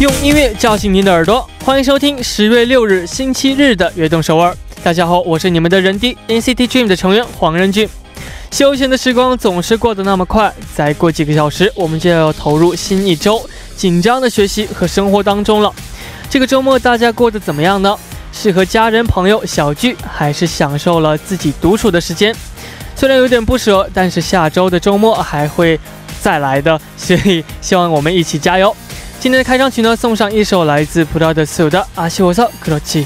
用音乐叫醒您的耳朵，欢迎收听十月六日星期日的悦动首尔。大家好，我是你们的人弟 NCT Dream 的成员黄仁俊。休闲的时光总是过得那么快，再过几个小时，我们就要投入新一周紧张的学习和生活当中了。这个周末大家过得怎么样呢？是和家人朋友小聚，还是享受了自己独处的时间？虽然有点不舍，但是下周的周末还会再来的，所以希望我们一起加油。今天的开场曲呢，送上一首来自 Prada s 的《阿西沃萨克罗奇》。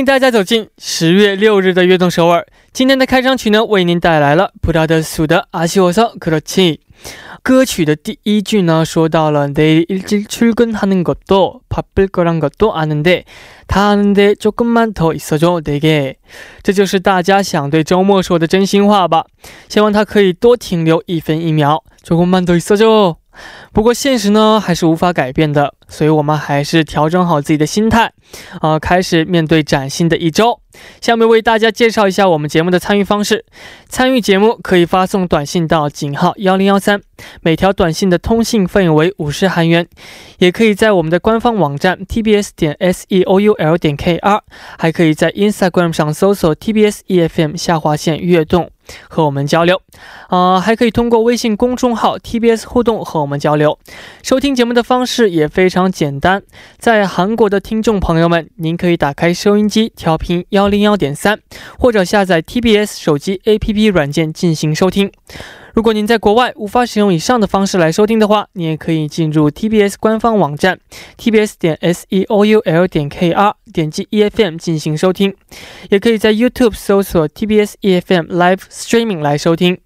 迎大家走进十月六日的悦动首尔。今天的开场曲呢，为您带来了普拉德苏的《阿西沃桑克罗奇》。歌曲的第一句呢，说到了내일일찍출근하는것도바쁠거란것도아는데다아는데조금만더있어줘내 게。 这就是大家想对周末说的真心话吧。希望他可以多停留一分一秒。조금만더있어 줘。 不过现实呢，还是无法改变的。所以，我们还是调整好自己的心态，啊，开始面对崭新的一周。下面为大家介绍一下我们节目的参与方式。参与节目可以发送短信到井号幺零幺三，每条短信的通信费用为五十韩元。也可以在我们的官方网站 tbs 点 s e o u l 点 k r，还可以在 Instagram 上搜索 tbs efm 下划线悦动和我们交流。啊，还可以通过微信公众号 tbs 互动和我们交流。收听节目的方式也非常。非常简单，在韩国的听众朋友们，您可以打开收音机调频幺零幺点三，或者下载 TBS 手机 APP 软件进行收听。如果您在国外无法使用以上的方式来收听的话，你也可以进入 TBS 官方网站 tbs 点 s e o u l 点 k r，点击 E F M 进行收听，也可以在 YouTube 搜索 TBS E F M Live Streaming 来收听。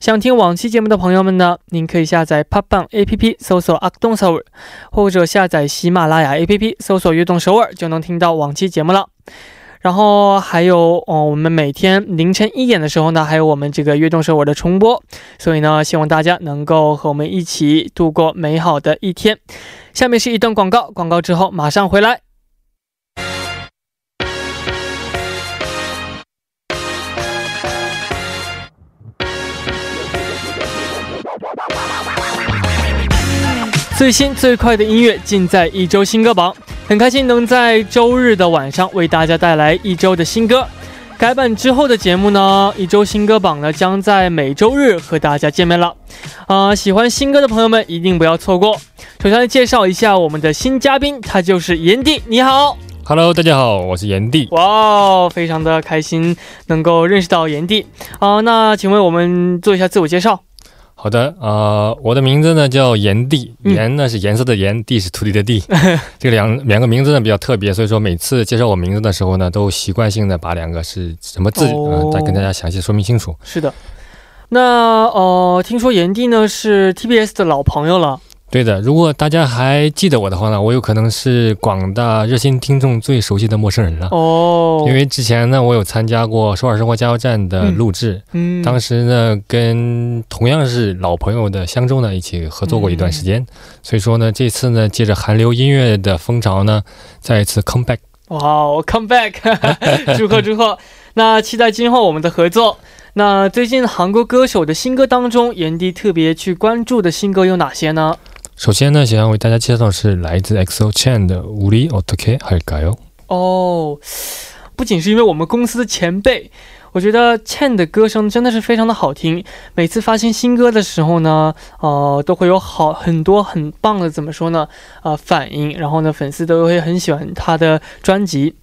想听往期节目的朋友们呢，您可以下载 p o p b a n g A P P 搜索阿东首尔，或者下载喜马拉雅 A P P 搜索悦动首尔，就能听到往期节目了。然后还有哦，我们每天凌晨一点的时候呢，还有我们这个悦动首尔的重播，所以呢，希望大家能够和我们一起度过美好的一天。下面是一段广告，广告之后马上回来。最新最快的音乐尽在一周新歌榜，很开心能在周日的晚上为大家带来一周的新歌。改版之后的节目呢，一周新歌榜呢将在每周日和大家见面了。啊，喜欢新歌的朋友们一定不要错过。首先来介绍一下我们的新嘉宾，他就是炎帝。你好，Hello，大家好，我是炎帝。哇，非常的开心能够认识到炎帝。啊，那请问我们做一下自我介绍。好的，呃，我的名字呢叫炎帝，炎呢是颜色的炎，帝是土地的地，这两两个名字呢比较特别，所以说每次介绍我名字的时候呢，都习惯性的把两个是什么字，嗯，再跟大家详细说明清楚。是的，那呃，听说炎帝呢是 TBS 的老朋友了。对的，如果大家还记得我的话呢，我有可能是广大热心听众最熟悉的陌生人了哦。因为之前呢，我有参加过首尔生活加油站的录制，嗯，当时呢跟同样是老朋友的香洲呢一起合作过一段时间，所以说呢这次呢借着韩流音乐的风潮呢再一次 come back。哇，come back，祝贺祝贺！那期待今后我们的合作。那最近韩国歌手的新歌当中，炎帝特别去关注的新歌有哪些呢？首先呢，想要为大家介绍的是来自 XO Chain 的《우리어떻게할까요》。哦，不仅是因为我们公司的前辈，我觉得 Chain 的歌声真的是非常的好听。每次发行新歌的时候呢，呃，都会有好很多很棒的怎么说呢？呃，反应，然后呢，粉丝都会很喜欢他的专辑。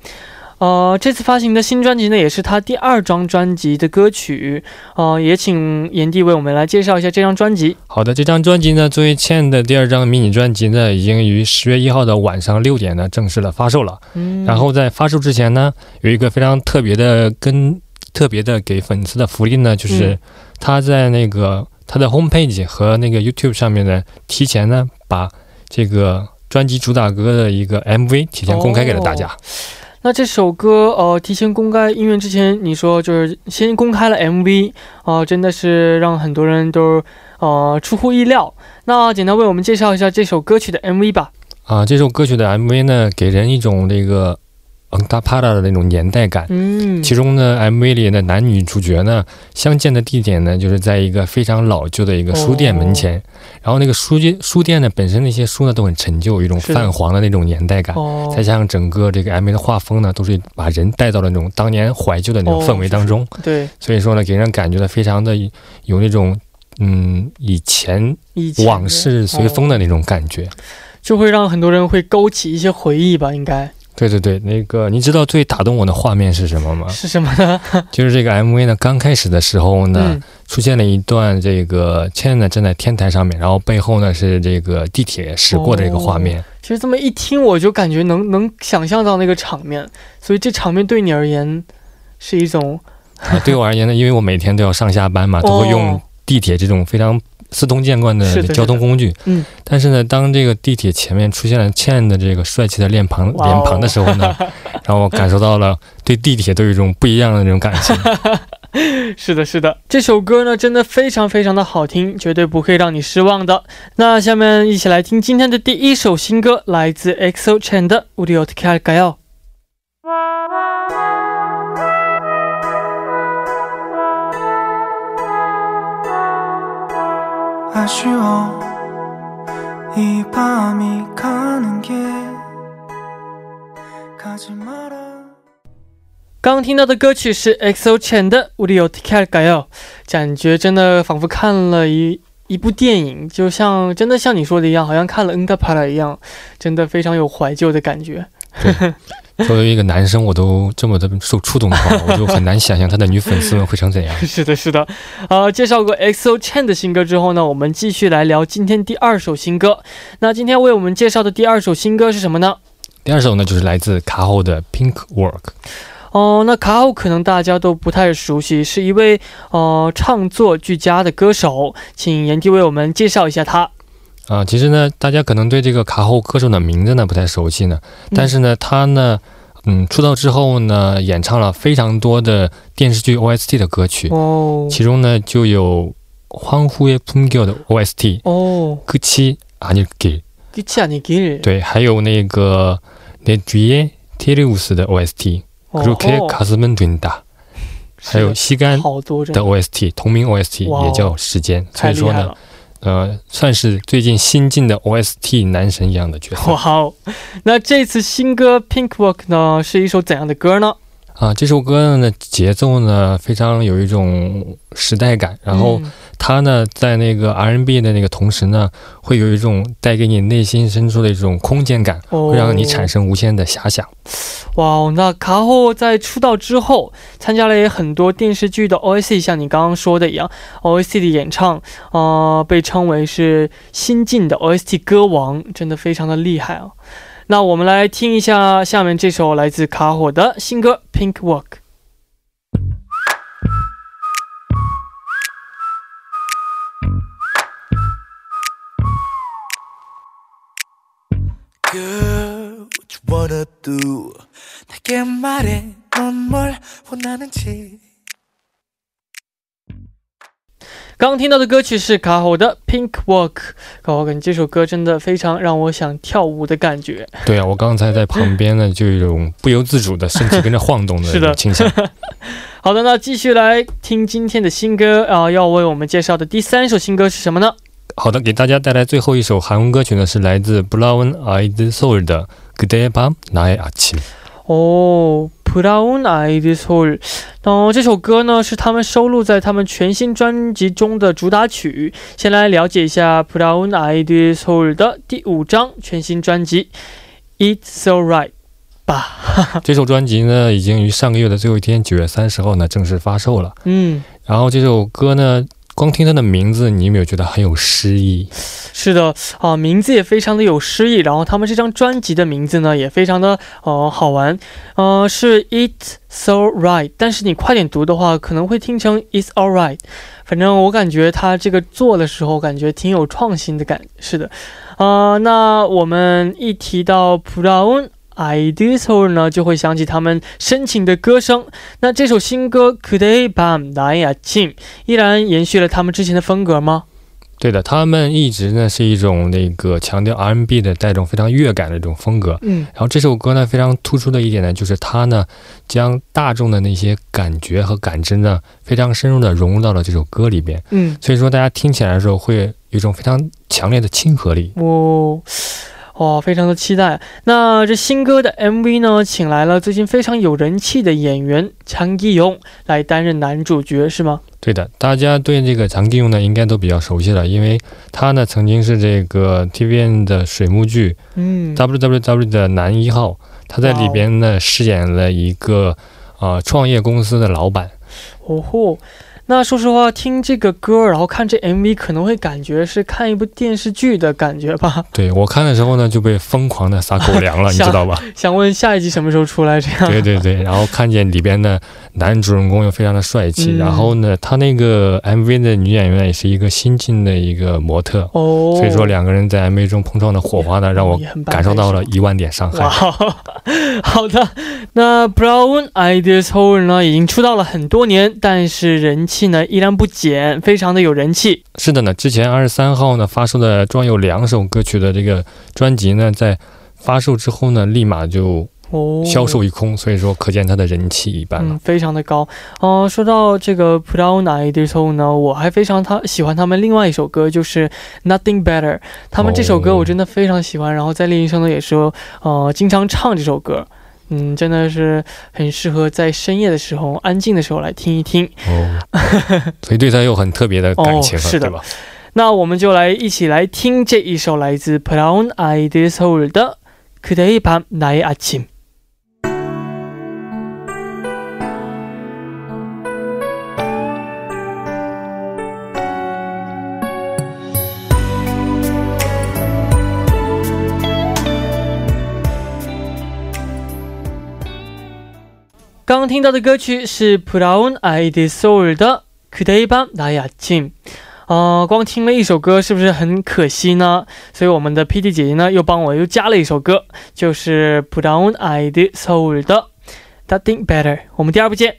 呃，这次发行的新专辑呢，也是他第二张专辑的歌曲。呃，也请炎帝为我们来介绍一下这张专辑。好的，这张专辑呢，作为欠的第二张迷你专辑呢，已经于十月一号的晚上六点呢，正式的发售了。嗯。然后在发售之前呢，有一个非常特别的、跟特别的给粉丝的福利呢，就是他在那个他的 homepage 和那个 YouTube 上面呢，提前呢把这个。专辑主打歌的一个 MV 提前公开给了大家。那这首歌呃提前公开音乐之前，你说就是先公开了 MV 啊，真的是让很多人都呃出乎意料。那简单为我们介绍一下这首歌曲的 MV 吧。啊，这首歌曲的 MV 呢，给人一种这个。嗯，大帕拉的那种年代感。嗯，其中呢，MV 里的男女主角呢，相见的地点呢，就是在一个非常老旧的一个书店门前。然后那个书店书店呢，本身那些书呢都很陈旧，有一种泛黄的那种年代感。哦。再加上整个这个 MV 的画风呢，都是把人带到了那种当年怀旧的那种氛围当中。对。所以说呢，给人感觉呢，非常的有那种嗯以前往事随风的那种感觉，就会让很多人会勾起一些回忆吧，应该。对对对，那个你知道最打动我的画面是什么吗？是什么呢？就是这个 MV 呢，刚开始的时候呢，出现了一段这个千呢站在天台上面，然后背后呢是这个地铁驶过的一个画面。其实这么一听，我就感觉能能想象到那个场面，所以这场面对你而言是一种。啊，对我而言呢，因为我每天都要上下班嘛，都会用地铁这种非常。司空见惯的交通工具，嗯，但是呢，当这个地铁前面出现了倩的这个帅气的脸庞脸庞的时候呢，让我感受到了对地铁都有一种不一样的那种感情。是的，是的，这首歌呢真的非常非常的好听，绝对不会让你失望的。那下面一起来听今天的第一首新歌，来自 EXO Chen 的《우리어떻게할까요》。 아쉬워 이 밤이 가는 게 가지 마라 刚听到的歌曲是 XO Chen 的《우리어떻게할까요》，感觉真的仿佛看了一一部电影，就像真的像你说的一样，好像看了《恩德帕拉》一样，真的非常有怀旧的感觉。 作为一个男生，我都这么的受触动的话，我就很难想象他的女粉丝们会成怎样。是的，是的。呃，介绍过 XO Chen 的新歌之后呢，我们继续来聊今天第二首新歌。那今天为我们介绍的第二首新歌是什么呢？第二首呢，就是来自卡后的 Pink Work。哦，那卡后可能大家都不太熟悉，是一位呃唱作俱佳的歌手，请炎帝为我们介绍一下他。啊，其实呢，大家可能对这个卡后歌手的名字呢不太熟悉呢，但是呢，他呢，嗯，出道之后呢，演唱了非常多的电视剧 OST 的歌曲，哦，其中呢就有《欢呼夜풍교》的 OST，哦，끝이아닐 길， 끝이아닐 길， 对，还有那个내뒤에테레우스的 OST，그렇게가슴은뛴 다， 还有西干的 OST，同名 OST 也叫时间，所以说呢。 呃，算是最近新晋的 OST 男神一样的角色。哇哦，那这次新歌《Pink Walk》呢，是一首怎样的歌呢？啊，这首歌呢节奏呢非常有一种时代感，然后它呢在那个 R&B 的那个同时呢，会有一种带给你内心深处的一种空间感，会让你产生无限的遐想。哇，那卡后在出道之后，参加了也很多电视剧的 OST，像你刚刚说的一样，OST 的演唱，呃，被称为是新晋的 OST 歌王，真的非常的厉害啊。那我们来听一下下面这首来自卡火的新歌《Pink Walk》。刚听到的歌曲是卡吼的《Pink Walk》，我感觉这首歌真的非常让我想跳舞的感觉。对啊，我刚才在旁边呢，就有一种不由自主的身体跟着晃动的倾向。好的，那继续来听今天的新歌啊，要为我们介绍的第三首新歌是什么呢？好的，给大家带来最后一首韩文歌曲呢，是来自 Brown Eyed Soul 的《그대밤나의아침》。哦。 Brown Eyed Soul，哦，这首歌呢是他们收录在他们全新专辑中的主打曲。先来了解一下 Brown Eyed Soul 的第五张全新专辑《It's So Right》吧。这首专辑呢已经于上个月的最后一天，九月三十号呢正式发售了。嗯，然后这首歌呢。光听他的名字，你有没有觉得很有诗意？是的啊，名字也非常的有诗意。然后他们这张专辑的名字呢，也非常的呃好玩，呃是 It's So Right，但是你快点读的话，可能会听成 It's All Right。反正我感觉他这个做的时候，感觉挺有创新的感。是的，啊，那我们一提到 Brown Ideas 呢，就会想起他们深情的歌声。那这首新歌 Could I Bam Naya Jim 依然延续了他们之前的风格吗？对的，他们一直呢是一种那个强调 R&B 的带种非常乐感的一种风格。嗯，然后这首歌呢非常突出的一点呢，就是它呢将大众的那些感觉和感知呢非常深入的融入到了这首歌里边。嗯，所以说大家听起来的时候会有一种非常强烈的亲和力。哦。哇，非常的期待。那这新歌的 MV 呢，请来了最近非常有人气的演员长基勇来担任男主角，是吗？对的，大家对这个长基勇呢，应该都比较熟悉了，因为他呢曾经是这个 TVN 的水幕剧，嗯，WWW 的男一号，他在里边呢饰演了一个啊创业公司的老板。哦吼。那说实话，听这个歌，然后看这 MV，可能会感觉是看一部电视剧的感觉吧。对我看的时候呢，就被疯狂的撒狗粮了，你知道吧？想问下一集什么时候出来？这样。对对对，然后看见里边的男主人公又非常的帅气，然后呢，他那个 MV 的女演员也是一个新晋的一个模特，哦，所以说两个人在 MV 中碰撞的火花呢，让我感受到了一万点伤害。好的，那 Brown Ideas Hole 呢，已经出道了很多年，但是人气。气呢依然不减，非常的有人气。是的呢，之前二十三号呢发售的装有两首歌曲的这个专辑呢，在发售之后呢，立马就哦销售一空，所以说可见它的人气一般了，非常的高。哦，说到这个 Brown Eyed Soul 呢，我还非常他喜欢他们另外一首歌，就是 Nothing Better。他们这首歌我真的非常喜欢，然后在练习生呢也是呃经常唱这首歌。嗯，真的是很适合在深夜的时候、安静的时候来听一听。哦，所以对他有很特别的感情，是的吧？那我们就来一起来听这一首来自 Brown Eyed Soul 的《그대의밤나의아침》。 刚刚听到的歌曲是 Brown Eyed Soul 的《Kday Bam Naya Jim》。啊，光听了一首歌是不是很可惜呢？所以我们的 PD 姐姐呢又帮我又加了一首歌，就是 Brown Eyed Soul 的《Nothing Better》。我们第二部见。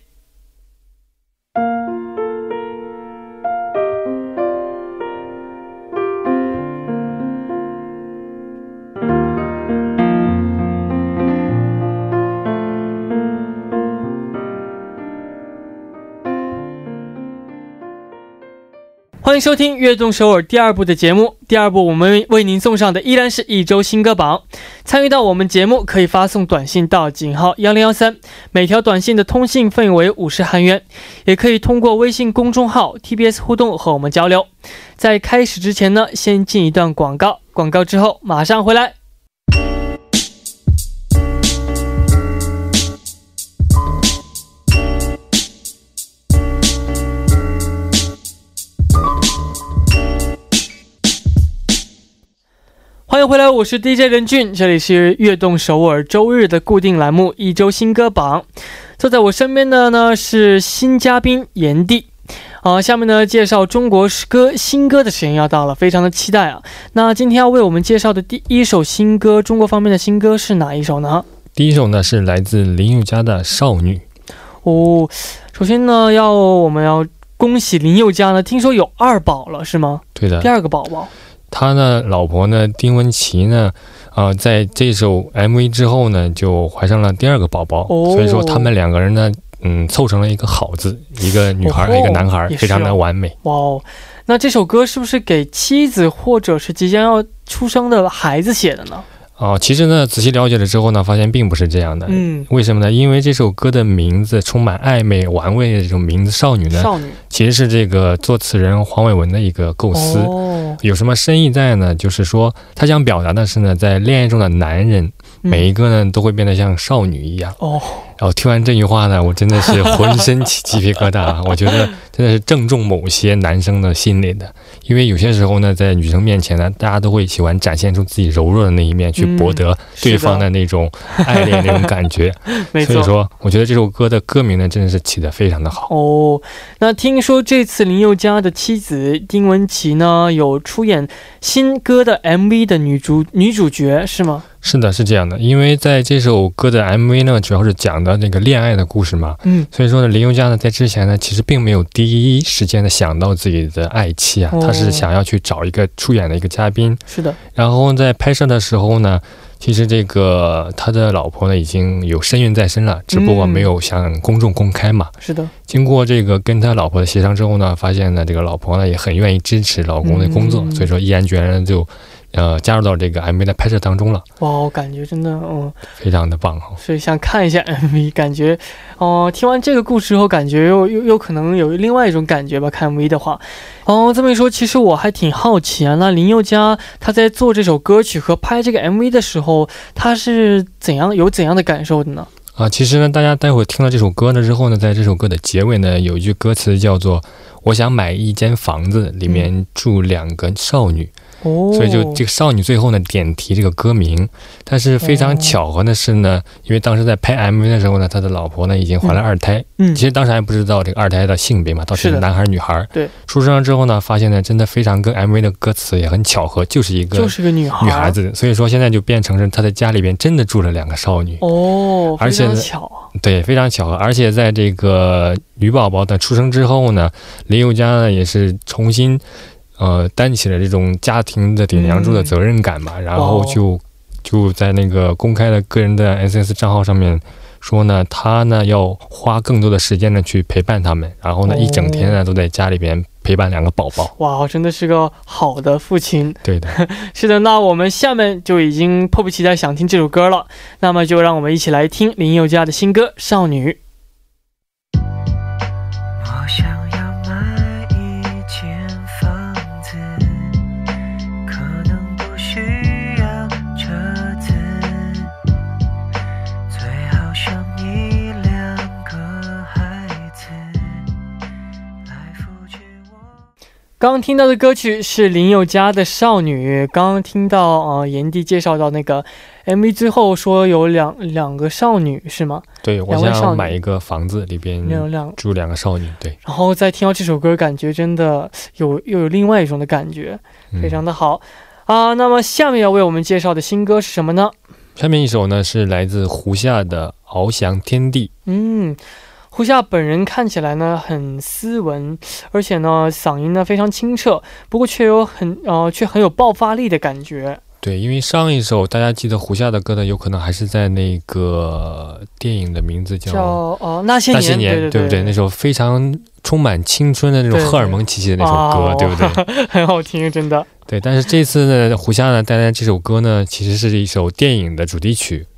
收听《悦动首尔》第二部的节目。第二部我们为您送上的依然是一周新歌榜。参与到我们节目，可以发送短信到井号幺零幺三，每条短信的通信费用为五十韩元。也可以通过微信公众号 TBS 互动和我们交流。在开始之前呢，先进一段广告，广告之后马上回来。欢迎回来，我是 DJ 任俊，这里是悦动首尔周日的固定栏目一周新歌榜。坐在我身边的呢是新嘉宾炎帝。好，下面呢介绍中国诗歌新歌的时间要到了，非常的期待啊。那今天要为我们介绍的第一首新歌，中国方面的新歌是哪一首呢？第一首呢是来自林宥嘉的《少女》。哦，首先呢要我们要恭喜林宥嘉呢，听说有二宝了是吗？对的，第二个宝宝。他的老婆呢，丁文琪呢，啊，在这首 MV 之后呢，就怀上了第二个宝宝，所以说他们两个人呢，嗯，凑成了一个好字，一个女孩，一个男孩，非常的完美。哇哦，那这首歌是不是给妻子或者是即将要出生的孩子写的呢？哦，其实呢，仔细了解了之后呢，发现并不是这样的。嗯，为什么呢？因为这首歌的名字充满暧昧玩味的这种名字“少女”呢，少女其实是这个作词人黄伟文的一个构思。哦，有什么深意在呢？就是说，他想表达的是呢，在恋爱中的男人每一个呢，都会变得像少女一样。哦，然后听完这句话呢，我真的是浑身起鸡皮疙瘩。我觉得真的是正中某些男生的心里的，因为有些时候呢，在女生面前呢，大家都会喜欢展现出自己柔弱的那一面，去博得对方的那种爱恋那种感觉。所以说，我觉得这首歌的歌名呢，真的是起得非常的好。哦，那听说这次林宥嘉的妻子丁文琪呢，有出演新歌的 MV 的女主女主角是吗？是的，是这样的，因为在这首歌的 MV 呢，主要是讲的那个恋爱的故事嘛。嗯，所以说呢，林宥嘉呢，在之前呢，其实并没有第一时间的想到自己的爱妻啊，他是想要去找一个出演的一个嘉宾。是的。然后在拍摄的时候呢，其实这个他的老婆呢，已经有身孕在身了，只不过没有向公众公开嘛。是的。经过这个跟他老婆的协商之后呢，发现呢，这个老婆呢也很愿意支持老公的工作，所以说毅然决然就。呃，加入到这个 MV 的拍摄当中了。哇，我感觉真的，嗯，非常的棒哈。所以想看一下 MV，感觉，哦，听完这个故事后，感觉又又又可能有另外一种感觉吧。看 MV 的话，哦，这么一说，其实我还挺好奇啊。那林宥嘉他在做这首歌曲和拍这个 MV 的时候，他是怎样有怎样的感受的呢？啊，其实呢，大家待会儿听了这首歌呢之后呢，在这首歌的结尾呢，有一句歌词叫做“我想买一间房子，里面住两个少女”。所以就这个少女最后呢点题这个歌名，但是非常巧合的是呢，因为当时在拍 MV 的时候呢，他的老婆呢已经怀了二胎，嗯，其实当时还不知道这个二胎的性别嘛，到底是男孩女孩。对，出生了之后呢，发现呢真的非常跟 MV 的歌词也很巧合，就是一个就是个女孩女孩子，所以说现在就变成是他在家里边真的住了两个少女。哦，而且巧，对，非常巧合，而且在这个女宝宝的出生之后呢，林宥嘉呢也是重新。呃，担起了这种家庭的顶梁柱的责任感嘛，然后就就在那个公开的个人的 S S 账号上面说呢，他呢要花更多的时间呢去陪伴他们，然后呢一整天呢都在家里边陪伴两个宝宝。哇，真的是个好的父亲。对的，是的。那我们下面就已经迫不及待想听这首歌了，那么就让我们一起来听林宥嘉的新歌《少女》。刚听到的歌曲是林宥嘉的《少女》。刚刚听到啊，炎帝介绍到那个 MV 最后说有两两个少女是吗？对，我想买一个房子里边住两个少女。对，然后再听到这首歌，感觉真的有又有另外一种的感觉，非常的好啊。那么下面要为我们介绍的新歌是什么呢？下面一首呢是来自胡夏的《翱翔天地》。嗯。胡夏本人看起来呢很斯文，而且呢嗓音呢非常清澈，不过却有很呃却很有爆发力的感觉。对，因为上一首大家记得胡夏的歌呢，有可能还是在那个电影的名字叫叫哦那些年，对不对？那首非常充满青春的那种荷尔蒙气息的那首歌，对不对？很好听，真的。对，但是这次呢，胡夏呢带来这首歌呢，其实是一首电影的主题曲。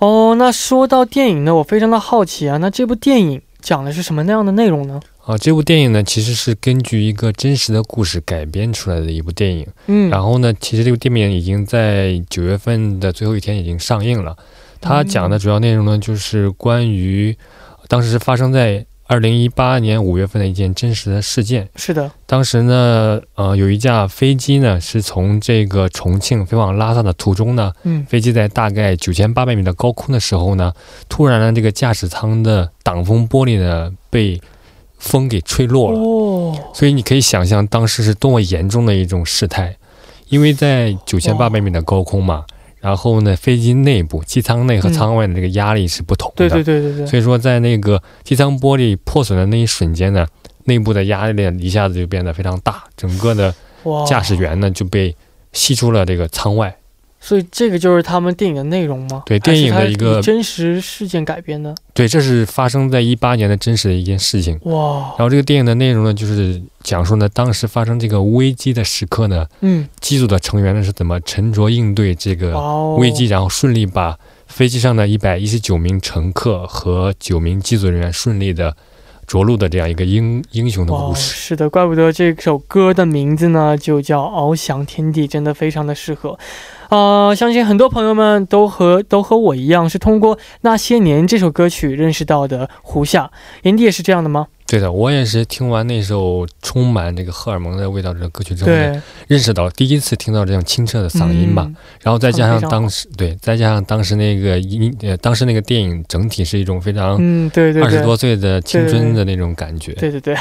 哦，那说到电影呢，我非常的好奇啊，那这部电影讲的是什么那样的内容呢？啊，这部电影呢，其实是根据一个真实的故事改编出来的一部电影。嗯，然后呢，其实这部电影已经在九月份的最后一天已经上映了。它讲的主要内容呢，就是关于当时是发生在。二零一八年五月份的一件真实的事件，是的。当时呢，呃，有一架飞机呢，是从这个重庆飞往拉萨的途中呢，嗯，飞机在大概九千八百米的高空的时候呢，突然呢，这个驾驶舱的挡风玻璃呢被风给吹落了。哦，所以你可以想象当时是多么严重的一种事态，因为在九千八百米的高空嘛。然后呢，飞机内部机舱内和舱外的这个压力是不同的。对对对对对。所以说，在那个机舱玻璃破损的那一瞬间呢，内部的压力一下子就变得非常大，整个的驾驶员呢就被吸出了这个舱外。所以这个就是他们电影的内容吗？对，电影的一个真实事件改编的。对，这是发生在一八年的真实的一件事情。哇！然后这个电影的内容呢，就是讲述呢当时发生这个危机的时刻呢，嗯，机组的成员呢是怎么沉着应对这个危机，然后顺利把飞机上的一百一十九名乘客和九名机组人员顺利的。着陆的这样一个英英雄的故事，是的，怪不得这首歌的名字呢就叫《翱翔天地》，真的非常的适合。啊，相信很多朋友们都和都和我一样，是通过《那些年》这首歌曲认识到的胡夏。炎帝也是这样的吗？对的，我也是听完那首充满这个荷尔蒙的味道的歌曲之后，认识到第一次听到这样清澈的嗓音吧。然后再加上当时对，再加上当时那个音呃，当时那个电影整体是一种非常嗯对对二十多岁的青春的那种感觉。对对对，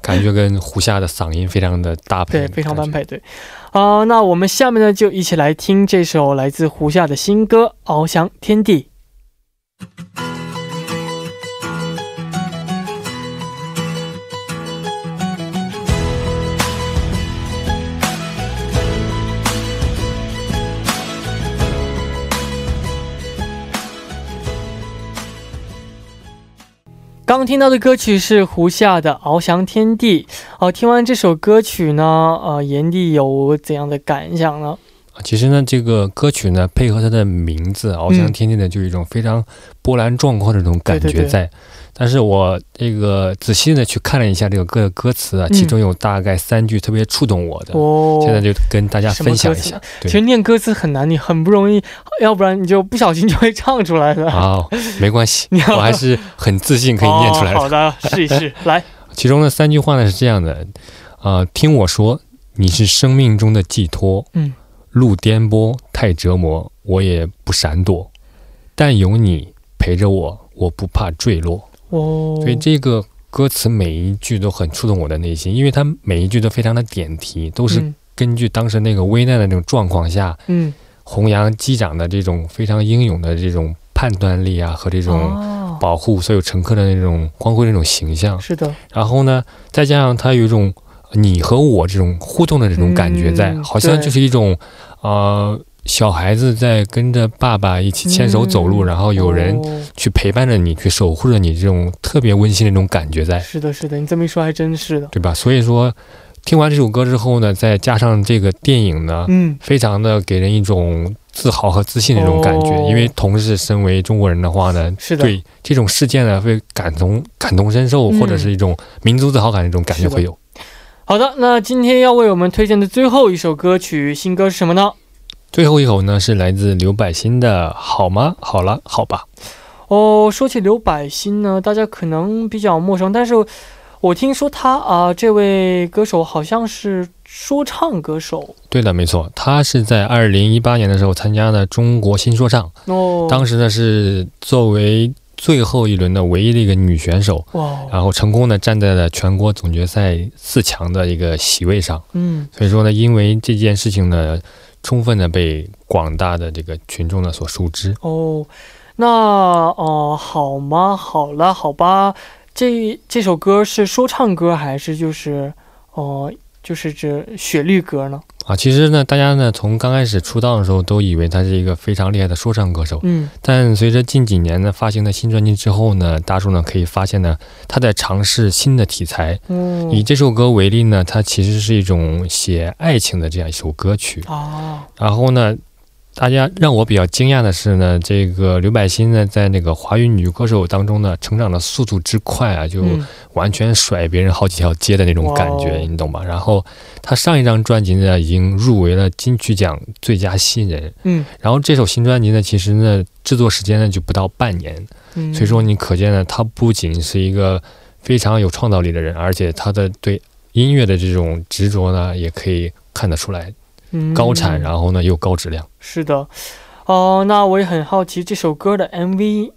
感觉跟胡夏的嗓音非常的搭配，对，非常般配。对，啊，那我们下面呢就一起来听这首来自胡夏的新歌《翱翔天地》。刚听到的歌曲是胡夏的《翱翔天地》。哦，听完这首歌曲呢，呃，炎帝有怎样的感想呢？其实呢，这个歌曲呢，配合它的名字“翱翔天地”呢，就有一种非常波澜壮阔的这种感觉在。但是我这个仔细的去看了一下这个歌的歌词啊，其中有大概三句特别触动我的，现在就跟大家分享一下。其实念歌词很难，你很不容易，要不然你就不小心就会唱出来的。哦，没关系，我还是很自信可以念出来的。好的，试一试，来。其中的三句话呢是这样的，啊，听我说，你是生命中的寄托，嗯，路颠簸太折磨，我也不闪躲，但有你陪着我，我不怕坠落。哦，所以这个歌词每一句都很触动我的内心，因为它每一句都非常的点题，都是根据当时那个危难的那种状况下，嗯，弘扬机长的这种非常英勇的这种判断力啊，和这种保护所有乘客的那种光辉那种形象。是的。然后呢，再加上它有一种你和我这种互动的这种感觉在，好像就是一种，呃。小孩子在跟着爸爸一起牵手走路，然后有人去陪伴着你，去守护着你，这种特别温馨的那种感觉在。是的，是的，你这么一说还真是的，对吧？所以说，听完这首歌之后呢，再加上这个电影呢，嗯，非常的给人一种自豪和自信的那种感觉。因为同时身为中国人的话呢，是的，对这种事件呢会感同感同身受，或者是一种民族自豪感的这种感觉会有。好的，那今天要为我们推荐的最后一首歌曲新歌是什么呢？最后一首呢是来自刘柏辛的《好吗？好了，好吧》。哦，说起刘柏辛呢，大家可能比较陌生，但是我听说他啊，这位歌手好像是说唱歌手。对的，没错，他是在二零一八年的时候参加的中国新说唱。哦，当时呢是作为最后一轮的唯一的一个女选手。哇，然后成功的站在了全国总决赛四强的一个席位上。嗯，所以说呢，因为这件事情呢。充分的被广大的这个群众呢所熟知哦，那哦好吗？好了，好吧，这这首歌是说唱歌还是就是哦就是指雪绿歌呢？啊，其实呢，大家呢从刚开始出道的时候都以为他是一个非常厉害的说唱歌手，嗯，但随着近几年呢发行的新专辑之后呢，大众呢可以发现呢，他在尝试新的题材。嗯，以这首歌为例呢，它其实是一种写爱情的这样一首歌曲。哦，然后呢。大家让我比较惊讶的是呢，这个刘柏辛呢，在那个华语女歌手当中呢，成长的速度之快啊，就完全甩别人好几条街的那种感觉，你懂吧？然后他上一张专辑呢，已经入围了金曲奖最佳新人。嗯，然后这首新专辑呢，其实呢，制作时间呢就不到半年。嗯，所以说你可见呢，他不仅是一个非常有创造力的人，而且他的对音乐的这种执着呢，也可以看得出来。高产，然后呢又高质量。是的，哦，那我也很好奇，这首歌的 MV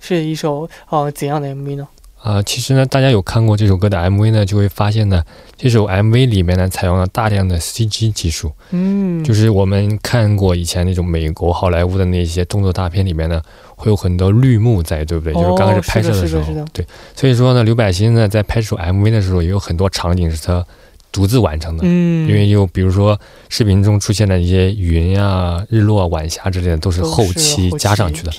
是一首呃怎样的 MV 呢？啊，其实呢，大家有看过这首歌的 MV 呢，就会发现呢，这首 MV 里面呢采用了大量的 CG 技术。嗯，就是我们看过以前那种美国好莱坞的那些动作大片里面呢，会有很多绿幕在，对不对？就是刚开始拍摄的时候，对。所以说呢，刘柏辛呢在拍这首 MV 的时候，也有很多场景是他。独自完成的，嗯，因为又比如说视频中出现的一些云啊、日落、晚霞之类的，都是后期加上去的。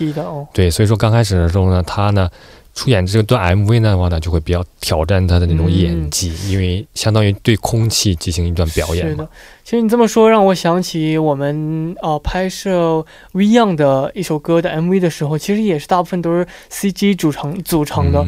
对，所以说刚开始的时候呢，他呢。出演这段 MV 的话呢，就会比较挑战他的那种演技，因为相当于对空气进行一段表演嘛。其实你这么说，让我想起我们呃拍摄 V Young 的一首歌的 MV 的时候，其实也是大部分都是 CG 组成组成的。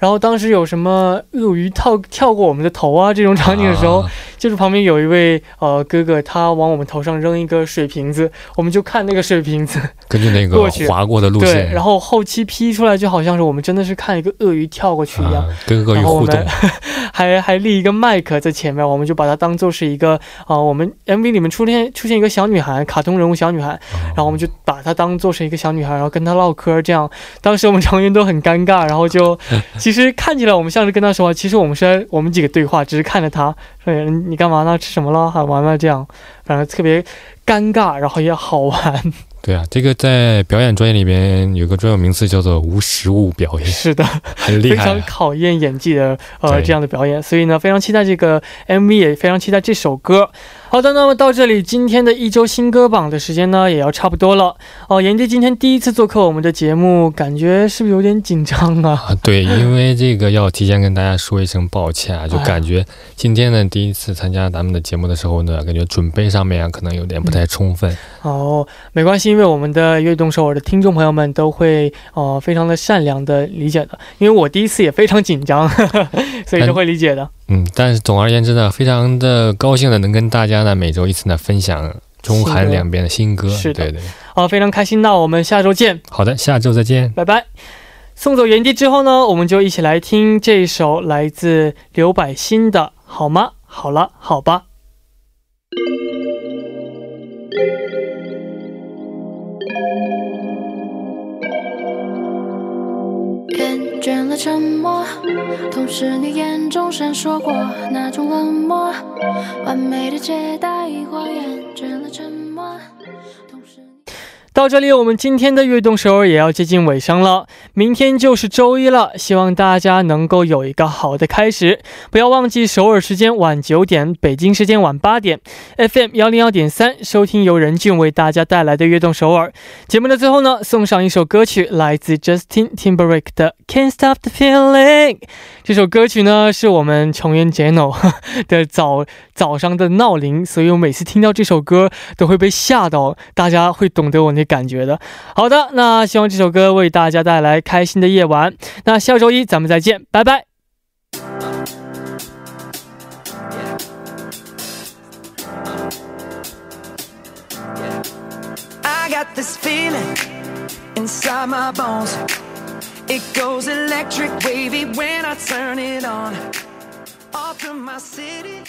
然后当时有什么鳄鱼跳跳过我们的头啊这种场景的时候，就是旁边有一位呃哥哥，他往我们头上扔一个水瓶子，我们就看那个水瓶子，根据那个划过的路线，对，然后后期 P 出来就好像是我们真的是看一个鳄鱼跳过去一样，跟鳄鱼互动，还还立一个麦克在前面，我们就把它当做是一个啊，我们 MV 里面出现出现一个小女孩，卡通人物小女孩，然后我们就把她当做是一个小女孩，然后跟她唠嗑，这样，当时我们成员都很尴尬，然后就 其实看起来我们像是跟她说话，其实我们是在我们几个对话，只是看着她说你干嘛呢？吃什么了？还玩了这样，反正特别尴尬，然后也好玩。对啊，这个在表演专业里边有个专有名词叫做无实物表演。是的，很厉害，非常考验演技的呃这样的表演。所以呢，非常期待这个 MV，也非常期待这首歌。好的，那么到这里，今天的一周新歌榜的时间呢，也要差不多了。哦，严迪今天第一次做客我们的节目，感觉是不是有点紧张啊？啊，对，因为这个要提前跟大家说一声抱歉啊，就感觉今天呢第一次参加咱们的节目的时候呢，感觉准备上面啊可能有点不太充分。哦，没关系，因为我们的悦动首尔的听众朋友们都会哦非常的善良的理解的，因为我第一次也非常紧张，所以都会理解的。嗯，但是总而言之呢，非常的高兴的能跟大家呢每周一次呢分享中韩两边的新歌，是的，对对，好，非常开心，那我们下周见。好的，下周再见，拜拜。送走原地之后呢，我们就一起来听这首来自刘柏辛的《好吗？好了，好吧》。倦了沉默，同时你眼中闪烁过那种冷漠，完美的接待谎言。倦了沉默。到这里，我们今天的悦动首尔也要接近尾声了。明天就是周一了，希望大家能够有一个好的开始。不要忘记首尔时间晚九点，北京时间晚八点，FM 幺零幺点三，收听由任俊为大家带来的悦动首尔节目的最后呢，送上一首歌曲，来自 Justin Timberlake 的《Can't Stop the Feeling》。这首歌曲呢，是我们成员 Jeno 的早早上的闹铃，所以我每次听到这首歌都会被吓到。大家会懂得我那感觉的。好的，那希望这首歌为大家带来开心的夜晚。那下周一咱们再见，拜拜。It goes electric wavy when I turn it on. Off from my city.